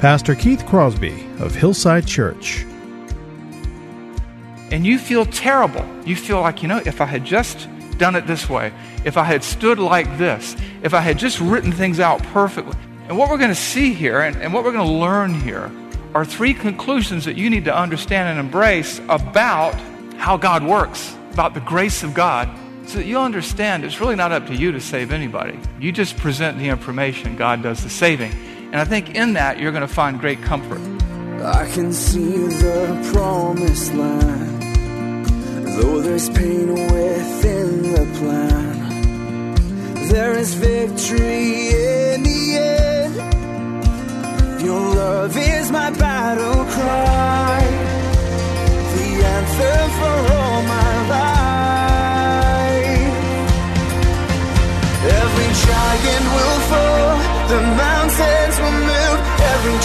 Pastor Keith Crosby of Hillside Church. And you feel terrible. You feel like, you know, if I had just done it this way, if I had stood like this, if I had just written things out perfectly. And what we're going to see here and, and what we're going to learn here are three conclusions that you need to understand and embrace about how God works, about the grace of God, so that you'll understand it's really not up to you to save anybody. You just present the information, God does the saving. And I think in that you're going to find great comfort. I can see the promised land, though there's pain within the plan. There is victory in the end. Your love is my battle cry, the anthem for all my life. Every giant will fall, the every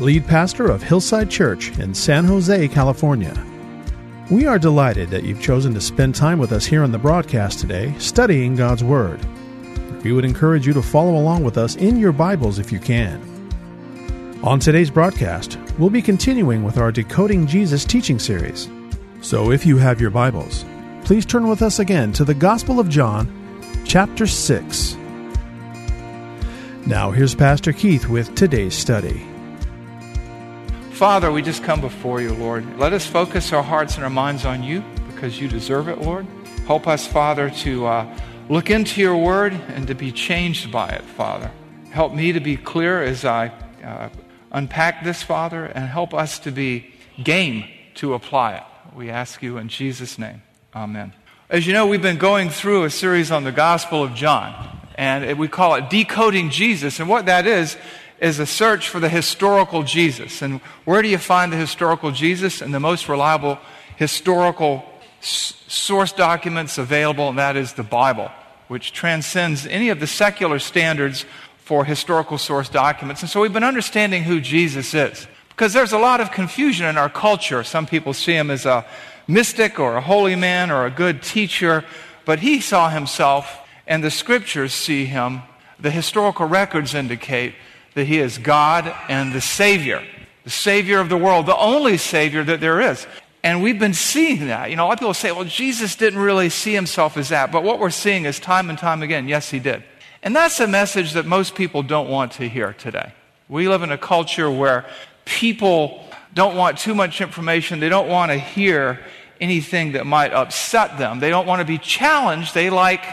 lead pastor of Hillside Church in San Jose, California. We are delighted that you've chosen to spend time with us here on the broadcast today, studying God's Word. We would encourage you to follow along with us in your Bibles if you can. On today's broadcast, we'll be continuing with our Decoding Jesus teaching series. So if you have your Bibles, please turn with us again to the Gospel of John, chapter 6. Now, here's Pastor Keith with today's study. Father, we just come before you, Lord. Let us focus our hearts and our minds on you because you deserve it, Lord. Help us, Father, to uh, look into your word and to be changed by it, Father. Help me to be clear as I uh, unpack this, Father, and help us to be game to apply it. We ask you in Jesus' name. Amen. As you know, we've been going through a series on the Gospel of John, and we call it Decoding Jesus. And what that is, is a search for the historical Jesus. And where do you find the historical Jesus? And the most reliable historical s- source documents available, and that is the Bible, which transcends any of the secular standards for historical source documents. And so we've been understanding who Jesus is. Because there's a lot of confusion in our culture. Some people see him as a mystic or a holy man or a good teacher, but he saw himself, and the scriptures see him. The historical records indicate that he is God and the Savior, the Savior of the world, the only Savior that there is. And we've been seeing that. You know, a lot of people say, well, Jesus didn't really see himself as that. But what we're seeing is time and time again, yes, he did. And that's a message that most people don't want to hear today. We live in a culture where people don't want too much information. They don't want to hear anything that might upset them. They don't want to be challenged. They like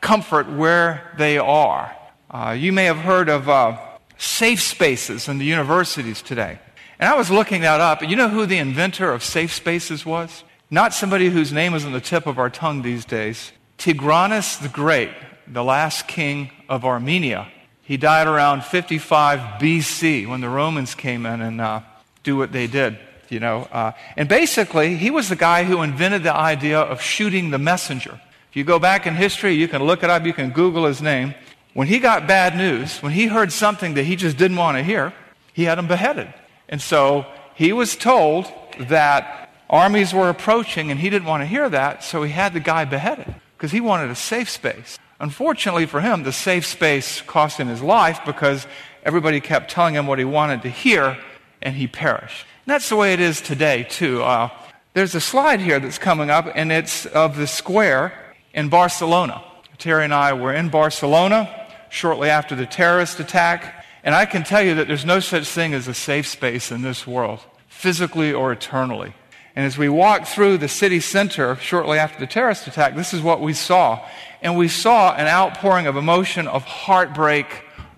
comfort where they are. Uh, you may have heard of uh, safe spaces in the universities today. And I was looking that up, and you know who the inventor of safe spaces was? Not somebody whose name is on the tip of our tongue these days. Tigranes the Great, the last king of Armenia. He died around 55 BC when the Romans came in and uh, do what they did, you know. Uh, and basically, he was the guy who invented the idea of shooting the messenger. If you go back in history, you can look it up, you can Google his name. When he got bad news, when he heard something that he just didn't want to hear, he had him beheaded. And so he was told that armies were approaching and he didn't want to hear that, so he had the guy beheaded because he wanted a safe space. Unfortunately for him, the safe space cost him his life because everybody kept telling him what he wanted to hear and he perished. And that's the way it is today, too. Uh, there's a slide here that's coming up, and it's of the square in Barcelona. Terry and I were in Barcelona shortly after the terrorist attack. And I can tell you that there's no such thing as a safe space in this world, physically or eternally. And as we walked through the city center shortly after the terrorist attack, this is what we saw. And we saw an outpouring of emotion, of heartbreak,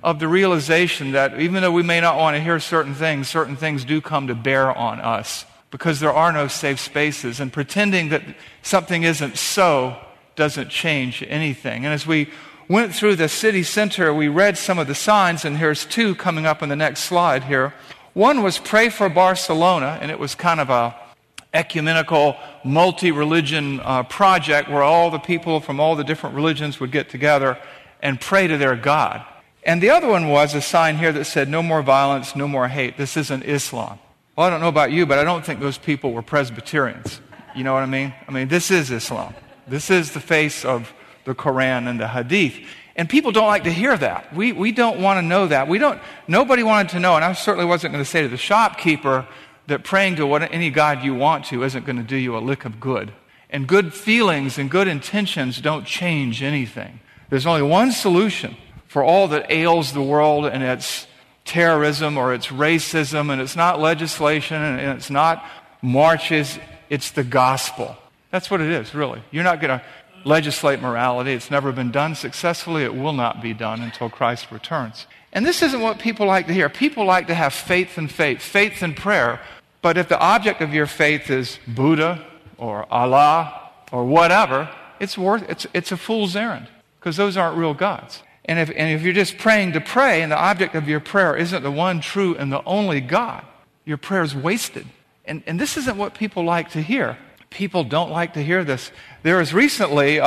of the realization that even though we may not want to hear certain things, certain things do come to bear on us because there are no safe spaces. And pretending that something isn't so doesn't change anything. And as we went through the city center, we read some of the signs, and here's two coming up in the next slide here. One was Pray for Barcelona, and it was kind of a ecumenical, multi religion uh, project where all the people from all the different religions would get together and pray to their God. And the other one was a sign here that said, No more violence, no more hate. This isn't Islam. Well, I don't know about you, but I don't think those people were Presbyterians. You know what I mean? I mean, this is Islam. This is the face of the Quran and the Hadith. And people don't like to hear that. We, we don't want to know that. We don't, nobody wanted to know, and I certainly wasn't going to say to the shopkeeper that praying to what, any God you want to isn't going to do you a lick of good. And good feelings and good intentions don't change anything. There's only one solution for all that ails the world, and it's terrorism or it's racism, and it's not legislation and it's not marches, it's the gospel. That's what it is, really. You're not going to legislate morality. It's never been done successfully. It will not be done until Christ returns. And this isn't what people like to hear. People like to have faith in faith, faith in prayer. But if the object of your faith is Buddha or Allah or whatever, it's, worth, it's, it's a fool's errand because those aren't real gods. And if, and if you're just praying to pray and the object of your prayer isn't the one true and the only God, your prayer is wasted. And, and this isn't what people like to hear. People don't like to hear this. There was recently uh,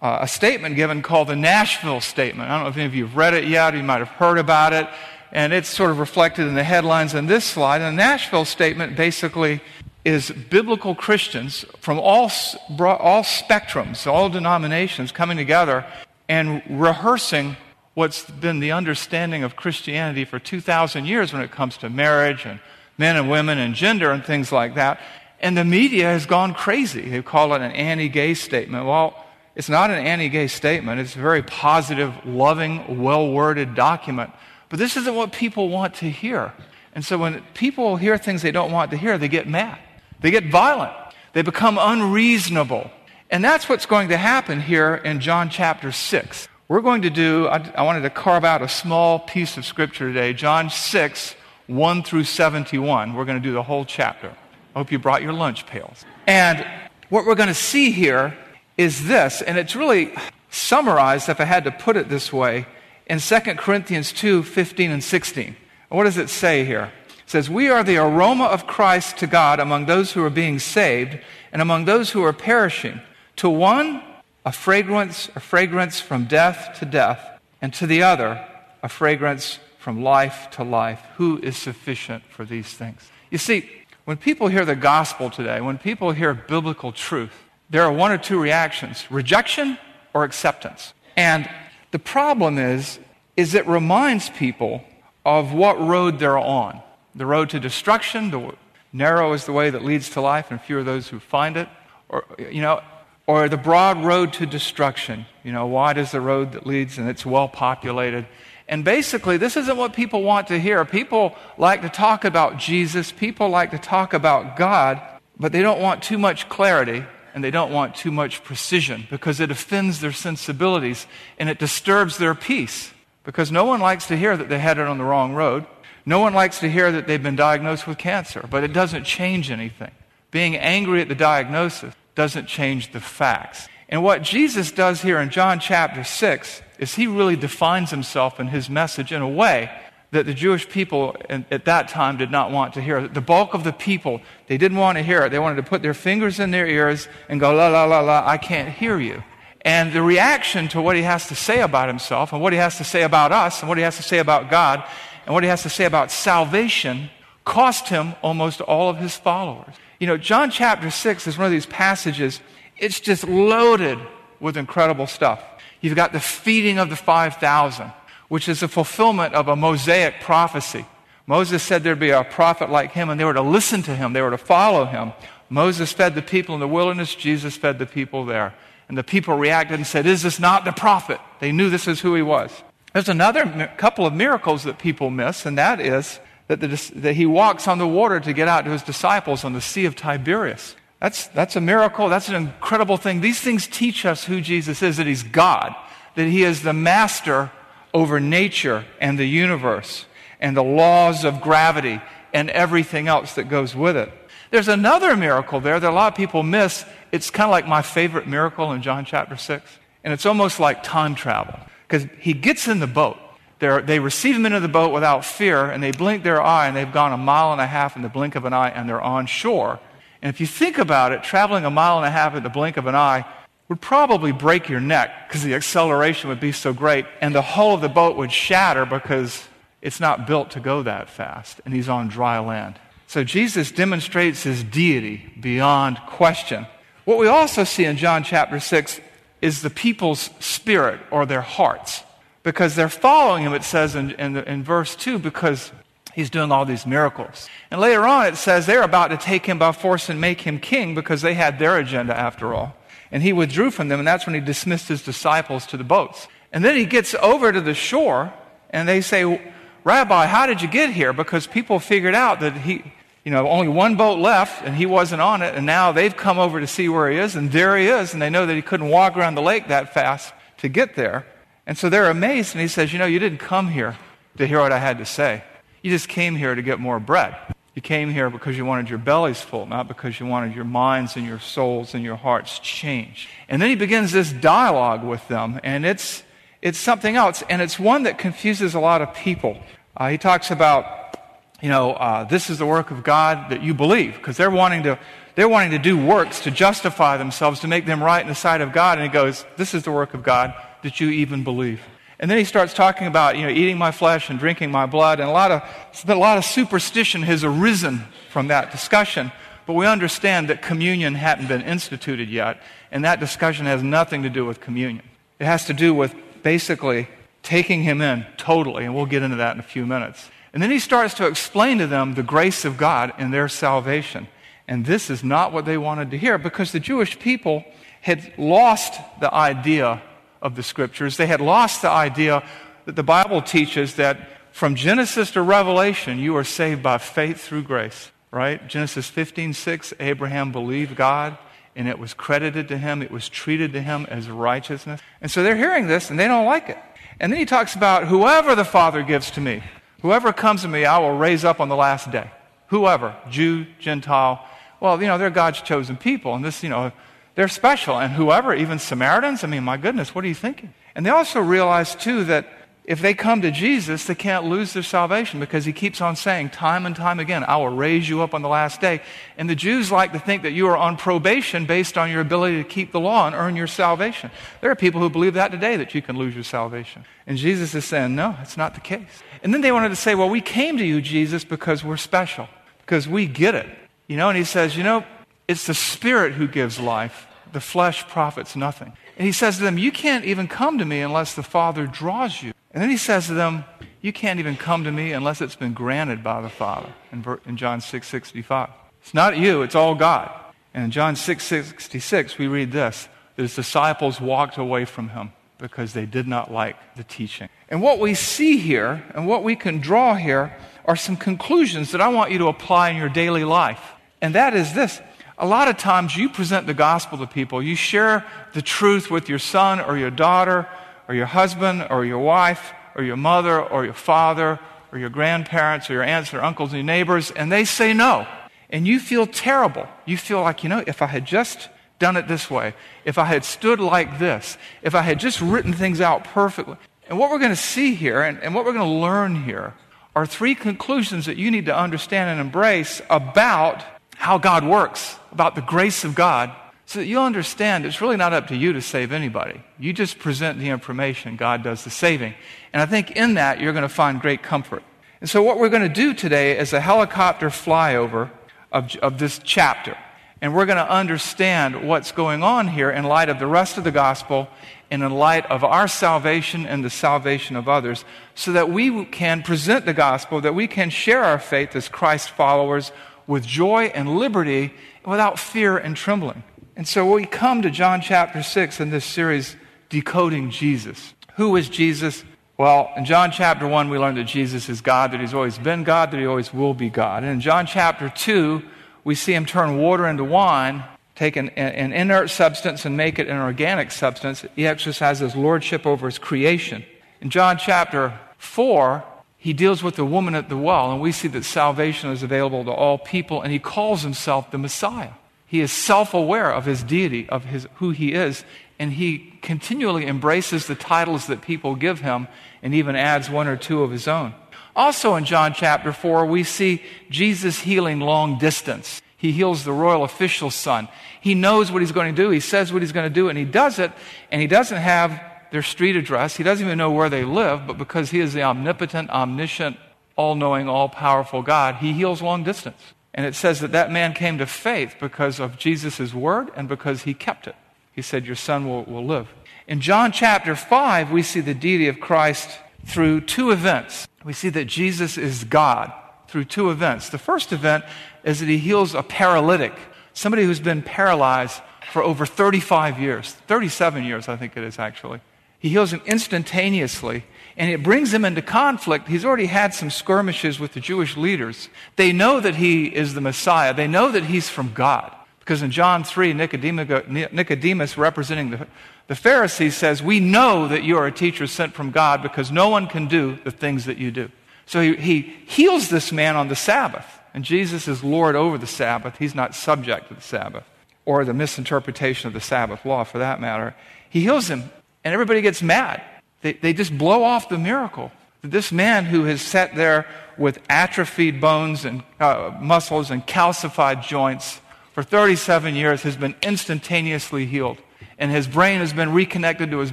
uh, a statement given called the Nashville Statement. I don't know if any of you have read it yet, you might have heard about it. And it's sort of reflected in the headlines on this slide. And the Nashville Statement basically is biblical Christians from all, all spectrums, all denominations coming together and rehearsing what's been the understanding of Christianity for 2,000 years when it comes to marriage and men and women and gender and things like that. And the media has gone crazy. They call it an anti gay statement. Well, it's not an anti gay statement, it's a very positive, loving, well worded document. But this isn't what people want to hear. And so when people hear things they don't want to hear, they get mad, they get violent, they become unreasonable. And that's what's going to happen here in John chapter 6. We're going to do, I, I, wanted to carve out a small piece of scripture today, John 6, 1 through 71. We're going to do the whole chapter. I hope you brought your lunch pails. And what we're going to see here is this, and it's really summarized, if I had to put it this way, in 2 Corinthians 2, 15 and 16. What does it say here? It says, We are the aroma of Christ to God among those who are being saved and among those who are perishing. To one, a fragrance, a fragrance from death to death, and to the other, a fragrance from life to life. Who is sufficient for these things? You see, when people hear the gospel today, when people hear biblical truth, there are one or two reactions rejection or acceptance. And the problem is, is it reminds people of what road they're on. The road to destruction, the narrow is the way that leads to life, and few are those who find it. Or, you know, or the broad road to destruction. You know, wide is the road that leads and it's well populated. And basically, this isn't what people want to hear. People like to talk about Jesus, people like to talk about God, but they don't want too much clarity and they don't want too much precision because it offends their sensibilities and it disturbs their peace. Because no one likes to hear that they're headed on the wrong road. No one likes to hear that they've been diagnosed with cancer, but it doesn't change anything. Being angry at the diagnosis doesn't change the facts. And what Jesus does here in John chapter 6 is he really defines himself and his message in a way that the Jewish people at that time did not want to hear. The bulk of the people, they didn't want to hear it. They wanted to put their fingers in their ears and go, la, la, la, la, I can't hear you. And the reaction to what he has to say about himself and what he has to say about us and what he has to say about God and what he has to say about salvation cost him almost all of his followers. You know, John chapter 6 is one of these passages, it's just loaded with incredible stuff. You've got the feeding of the 5,000, which is a fulfillment of a Mosaic prophecy. Moses said there'd be a prophet like him, and they were to listen to him, they were to follow him. Moses fed the people in the wilderness, Jesus fed the people there. And the people reacted and said, Is this not the prophet? They knew this is who he was. There's another couple of miracles that people miss, and that is that, the, that he walks on the water to get out to his disciples on the Sea of Tiberias. That's, that's a miracle. That's an incredible thing. These things teach us who Jesus is, that he's God, that he is the master over nature and the universe and the laws of gravity and everything else that goes with it. There's another miracle there that a lot of people miss. It's kind of like my favorite miracle in John chapter 6. And it's almost like time travel. Because he gets in the boat. They're, they receive him into the boat without fear, and they blink their eye, and they've gone a mile and a half in the blink of an eye, and they're on shore. And if you think about it, traveling a mile and a half in the blink of an eye would probably break your neck because the acceleration would be so great, and the hull of the boat would shatter because it's not built to go that fast, and he's on dry land. So Jesus demonstrates his deity beyond question. What we also see in John chapter 6 is the people's spirit or their hearts. Because they're following him, it says in, in, in, verse 2, because he's doing all these miracles. And later on, it says they're about to take him by force and make him king because they had their agenda after all. And he withdrew from them, and that's when he dismissed his disciples to the boats. And then he gets over to the shore, and they say, Rabbi, how did you get here? Because people figured out that he, you know, only one boat left and he wasn't on it, and now they've come over to see where he is, and there he is, and they know that he couldn't walk around the lake that fast to get there. And so they're amazed, and he says, You know, you didn't come here to hear what I had to say. You just came here to get more bread. You came here because you wanted your bellies full, not because you wanted your minds and your souls and your hearts changed. And then he begins this dialogue with them, and it's, it's something else, and it's one that confuses a lot of people. Uh, he talks about you know, uh, this is the work of God that you believe, because they're wanting to, they're wanting to do works to justify themselves, to make them right in the sight of God. And he goes, this is the work of God that you even believe. And then he starts talking about, you know, eating my flesh and drinking my blood, and a lot of, a lot of superstition has arisen from that discussion. But we understand that communion hadn't been instituted yet, and that discussion has nothing to do with communion. It has to do with basically taking him in totally, and we'll get into that in a few minutes. And then he starts to explain to them the grace of God and their salvation. And this is not what they wanted to hear because the Jewish people had lost the idea of the scriptures. They had lost the idea that the Bible teaches that from Genesis to Revelation, you are saved by faith through grace, right? Genesis 15, 6, Abraham believed God and it was credited to him. It was treated to him as righteousness. And so they're hearing this and they don't like it. And then he talks about whoever the Father gives to me. Whoever comes to me, I will raise up on the last day. Whoever, Jew, Gentile. Well, you know, they're God's chosen people, and this, you know, they're special. And whoever, even Samaritans, I mean, my goodness, what are you thinking? And they also realize, too, that if they come to Jesus, they can't lose their salvation because he keeps on saying time and time again, I will raise you up on the last day. And the Jews like to think that you are on probation based on your ability to keep the law and earn your salvation. There are people who believe that today, that you can lose your salvation. And Jesus is saying, no, it's not the case. And then they wanted to say, well, we came to you, Jesus, because we're special, because we get it. You know, and he says, you know, it's the Spirit who gives life. The flesh profits nothing. And he says to them, you can't even come to me unless the Father draws you. And then he says to them, You can't even come to me unless it's been granted by the Father in, John 6 65. It's not you, it's all God. And in John 6 66, we read this his disciples walked away from him because they did not like the teaching. And what we see here and what we can draw here are some conclusions that I want you to apply in your daily life. And that is this a lot of times you present the gospel to people, you share the truth with your son or your daughter or your husband or your wife or your mother or your father or your grandparents or your aunts or uncles and your neighbors, and they say no. And you feel terrible. You feel like, you know, if I had just done it this way, if I had stood like this, if I had just written things out perfectly. And what we're going to see here and, and what we're going to learn here are three conclusions that you need to understand and embrace about how God works, about the grace of God so that you'll understand it's really not up to you to save anybody. You just present the information, God does the saving. And I think in that you're going to find great comfort. And so, what we're going to do today is a helicopter flyover of, of this chapter. And we're going to understand what's going on here in light of the rest of the gospel and in light of our salvation and the salvation of others, so that we can present the gospel, that we can share our faith as Christ followers with joy and liberty without fear and trembling. And so we come to John chapter 6 in this series, Decoding Jesus. Who is Jesus? Well, in John chapter 1, we learn that Jesus is God, that he's always been God, that he always will be God. And in John chapter 2, we see him turn water into wine, take an, an inert substance and make it an organic substance. He exercises lordship over his creation. In John chapter 4, he deals with the woman at the well, and we see that salvation is available to all people, and he calls himself the Messiah. He is self aware of his deity, of his, who he is, and he continually embraces the titles that people give him and even adds one or two of his own. Also in John chapter 4, we see Jesus healing long distance. He heals the royal official's son. He knows what he's going to do. He says what he's going to do, and he does it. And he doesn't have their street address. He doesn't even know where they live, but because he is the omnipotent, omniscient, all knowing, all powerful God, he heals long distance. And it says that that man came to faith because of Jesus' word and because he kept it. He said, Your son will, will live. In John chapter 5, we see the deity of Christ through two events. We see that Jesus is God through two events. The first event is that he heals a paralytic, somebody who's been paralyzed for over 35 years, 37 years, I think it is actually. He heals him instantaneously, and it brings him into conflict. He's already had some skirmishes with the Jewish leaders. They know that he is the Messiah, they know that he's from God. Because in John 3, Nicodemus, representing the, Pharisees, says, We know that you are a teacher sent from God because no one can do the things that you do. So he heals this man on the Sabbath. And Jesus is Lord over the Sabbath. He's not subject to the Sabbath or the misinterpretation of the Sabbath law for that matter. He heals him, and everybody gets mad. They, they just blow off the miracle. That this man who has sat there with atrophied bones and uh, muscles and calcified joints for 37 years has been instantaneously healed. And his brain has been reconnected to his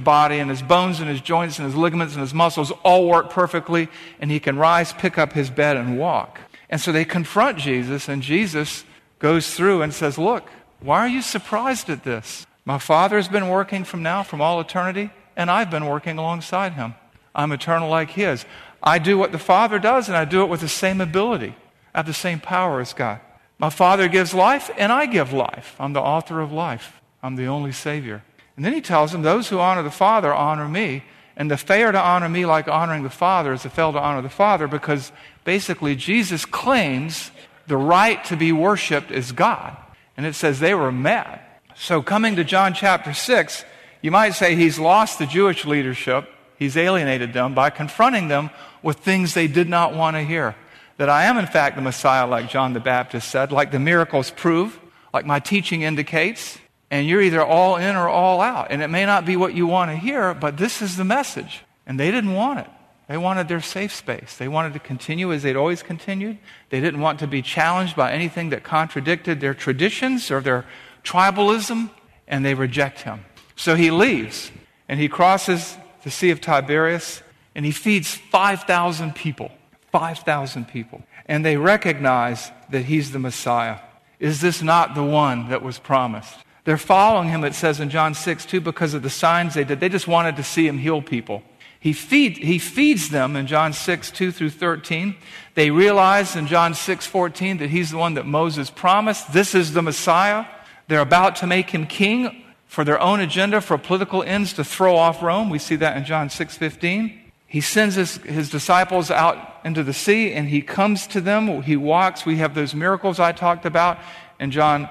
body, and his bones and his joints and his ligaments and his muscles all work perfectly, and he can rise, pick up his bed, and walk. And so they confront Jesus, and Jesus goes through and says, Look, why are you surprised at this? My Father has been working from now, from all eternity, and I've been working alongside him. I'm eternal like his. I do what the Father does, and I do it with the same ability. I have the same power as God. My Father gives life, and I give life. I'm the author of life. I'm the only Savior. And then he tells them, Those who honor the Father honor me. And the fair to honor me like honoring the Father is the fail to honor the Father because basically Jesus claims the right to be worshiped as God. And it says they were mad. So coming to John chapter 6, you might say he's lost the Jewish leadership. He's alienated them by confronting them with things they did not want to hear that I am, in fact, the Messiah, like John the Baptist said, like the miracles prove, like my teaching indicates, and you're either all in or all out. And it may not be what you want to hear, but this is the message. And they didn't want it. They wanted their safe space. They wanted to continue as they'd always continued. They didn't want to be challenged by anything that contradicted their traditions or their tribalism, and they reject him. So he leaves, and he crosses the Sea of Tiberias, and he feeds 5,000 people. 5,000 people. And they recognize that he's the Messiah. Is this not the one that was promised? They're following him, it says in John 6, too, because of the signs they did. They just wanted to see him heal people. He, feed, he feeds them in John 6, 2 through 13. They realize in John 6, 14 that he's the one that Moses promised. This is the Messiah. They're about to make him king for their own agenda, for political ends to throw off Rome. We see that in John 6, 15. He sends his, his disciples out into the sea and he comes to them. He walks. We have those miracles I talked about in John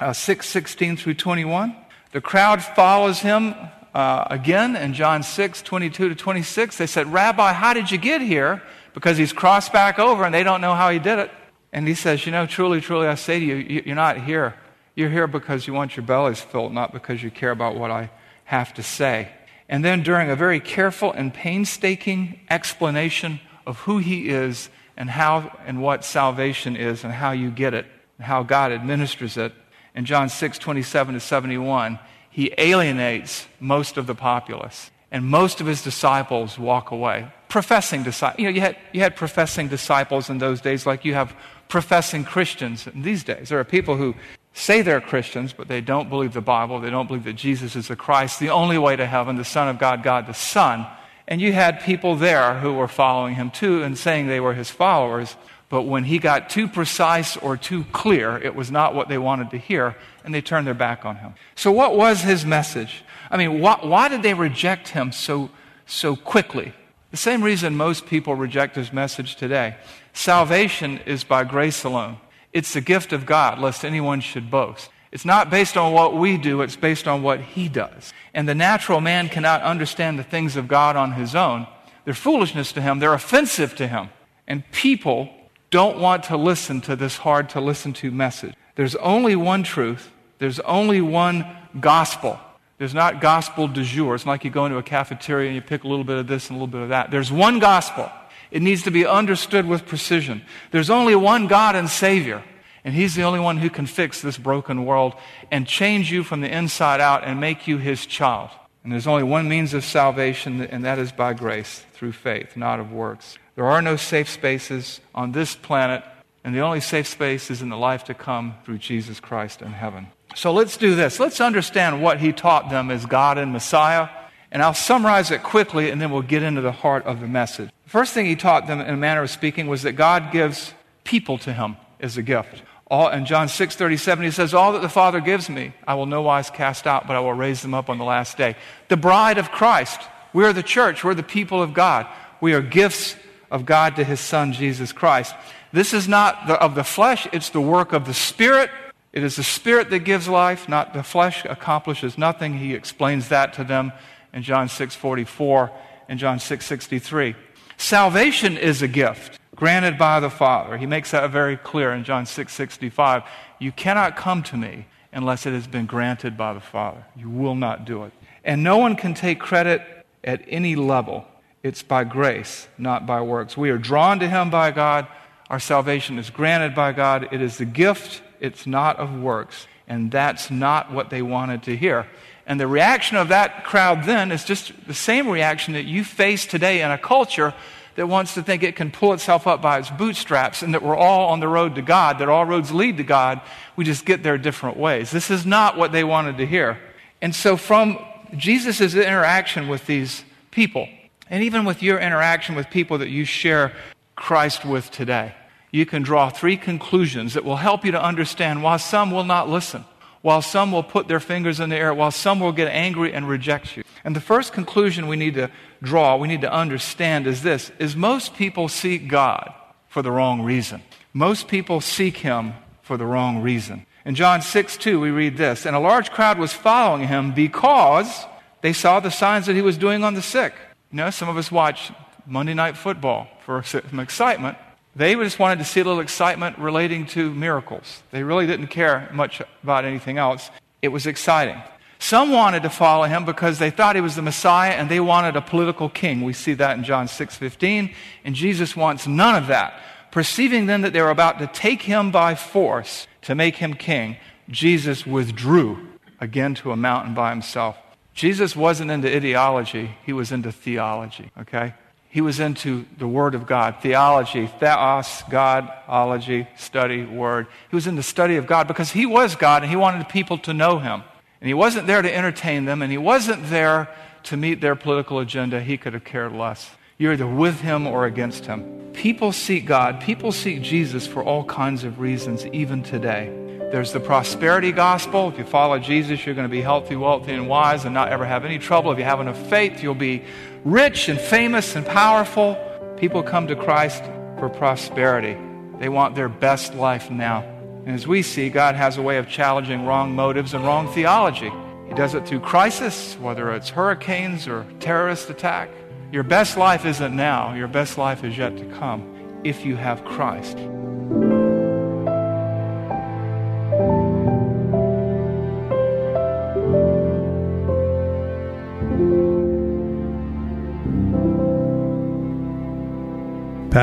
uh, 6 16 through 21. The crowd follows him uh, again in John 6 22 to 26. They said, Rabbi, how did you get here? Because he's crossed back over and they don't know how he did it. And he says, You know, truly, truly, I say to you, you're not here. You're here because you want your bellies filled, not because you care about what I have to say. And then, during a very careful and painstaking explanation of who he is and how and what salvation is and how you get it, and how God administers it, in John 6 27 to 71, he alienates most of the populace. And most of his disciples walk away. Professing disciples. You know, you had, you had professing disciples in those days like you have professing Christians in these days. There are people who say they're Christians, but they don't believe the Bible. They don't believe that Jesus is the Christ, the only way to heaven, the Son of God, God the Son. And you had people there who were following him too and saying they were his followers. But when he got too precise or too clear, it was not what they wanted to hear, and they turned their back on him. So, what was his message? I mean, why, why did they reject him so, so quickly? The same reason most people reject his message today. Salvation is by grace alone. It's the gift of God, lest anyone should boast. It's not based on what we do, it's based on what he does. And the natural man cannot understand the things of God on his own. They're foolishness to him, they're offensive to him. And people don't want to listen to this hard to listen to message. There's only one truth, there's only one gospel. There's not gospel du jour. It's like you go into a cafeteria and you pick a little bit of this and a little bit of that. There's one gospel. It needs to be understood with precision. There's only one God and Savior, and He's the only one who can fix this broken world and change you from the inside out and make you His child. And there's only one means of salvation, and that is by grace, through faith, not of works. There are no safe spaces on this planet, and the only safe space is in the life to come through Jesus Christ in heaven. So let's do this. Let's understand what he taught them as God and Messiah. And I'll summarize it quickly, and then we'll get into the heart of the message. The first thing he taught them, in a manner of speaking, was that God gives people to him as a gift. All, in John 6 37, he says, All that the Father gives me, I will no wise cast out, but I will raise them up on the last day. The bride of Christ. We are the church. We're the people of God. We are gifts of God to his Son, Jesus Christ. This is not the, of the flesh, it's the work of the Spirit it is the Spirit that gives life, not the flesh accomplishes nothing. He explains that to them in John 6:44 and John 6:63. Salvation is a gift granted by the Father. He makes that very clear in John 6:65. You cannot come to me unless it has been granted by the Father. You will not do it. And no one can take credit at any level. It's by grace, not by works. We are drawn to him by God. Our salvation is granted by God. It is the gift it's not of works. And that's not what they wanted to hear. And the reaction of that crowd then is just the same reaction that you face today in a culture that wants to think it can pull itself up by its bootstraps and that we're all on the road to God, that all roads lead to God. We just get there different ways. This is not what they wanted to hear. And so, from Jesus' interaction with these people, and even with your interaction with people that you share Christ with today, you can draw three conclusions that will help you to understand why some will not listen, while some will put their fingers in the air, while some will get angry and reject you. And the first conclusion we need to draw, we need to understand is this is most people seek God for the wrong reason. Most people seek him for the wrong reason. In John 6 2, we read this, and a large crowd was following him because they saw the signs that he was doing on the sick. You know, some of us watch Monday Night Football for some excitement. They just wanted to see a little excitement relating to miracles. They really didn't care much about anything else. It was exciting. Some wanted to follow him because they thought he was the Messiah and they wanted a political king. We see that in John 6:15, and Jesus wants none of that. Perceiving then that they were about to take him by force to make him king, Jesus withdrew again to a mountain by himself. Jesus wasn't into ideology, he was into theology, okay? He was into the Word of God, theology, theos, Godology, study, Word. He was in the study of God because He was God and He wanted people to know Him. And He wasn't there to entertain them and He wasn't there to meet their political agenda. He could have cared less. You're either with Him or against Him. People seek God, people seek Jesus for all kinds of reasons, even today. There's the prosperity gospel. If you follow Jesus, you're going to be healthy, wealthy, and wise and not ever have any trouble. If you have enough faith, you'll be rich and famous and powerful. People come to Christ for prosperity. They want their best life now. And as we see, God has a way of challenging wrong motives and wrong theology. He does it through crisis, whether it's hurricanes or terrorist attack. Your best life isn't now, your best life is yet to come if you have Christ.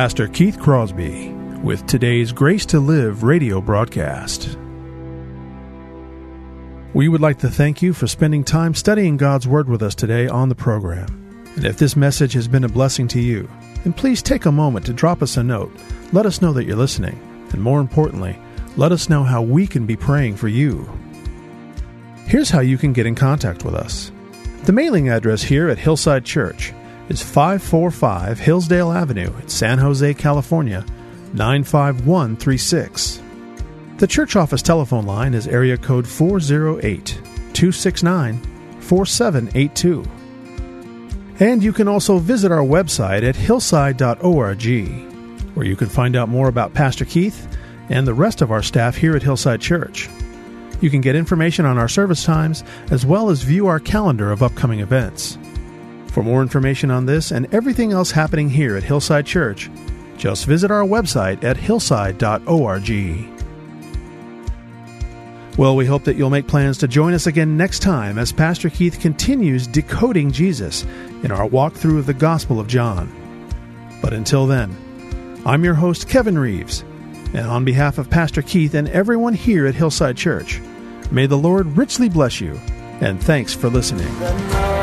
Pastor Keith Crosby with today's Grace to Live radio broadcast. We would like to thank you for spending time studying God's Word with us today on the program. And if this message has been a blessing to you, then please take a moment to drop us a note. Let us know that you're listening. And more importantly, let us know how we can be praying for you. Here's how you can get in contact with us. The mailing address here at Hillside Church is 545 Hillsdale Avenue in San Jose, California, 95136. The church office telephone line is area code 408 269 4782. And you can also visit our website at hillside.org, where you can find out more about Pastor Keith and the rest of our staff here at Hillside Church. You can get information on our service times as well as view our calendar of upcoming events. For more information on this and everything else happening here at Hillside Church, just visit our website at hillside.org. Well, we hope that you'll make plans to join us again next time as Pastor Keith continues decoding Jesus in our walkthrough of the Gospel of John. But until then, I'm your host, Kevin Reeves, and on behalf of Pastor Keith and everyone here at Hillside Church, may the Lord richly bless you, and thanks for listening.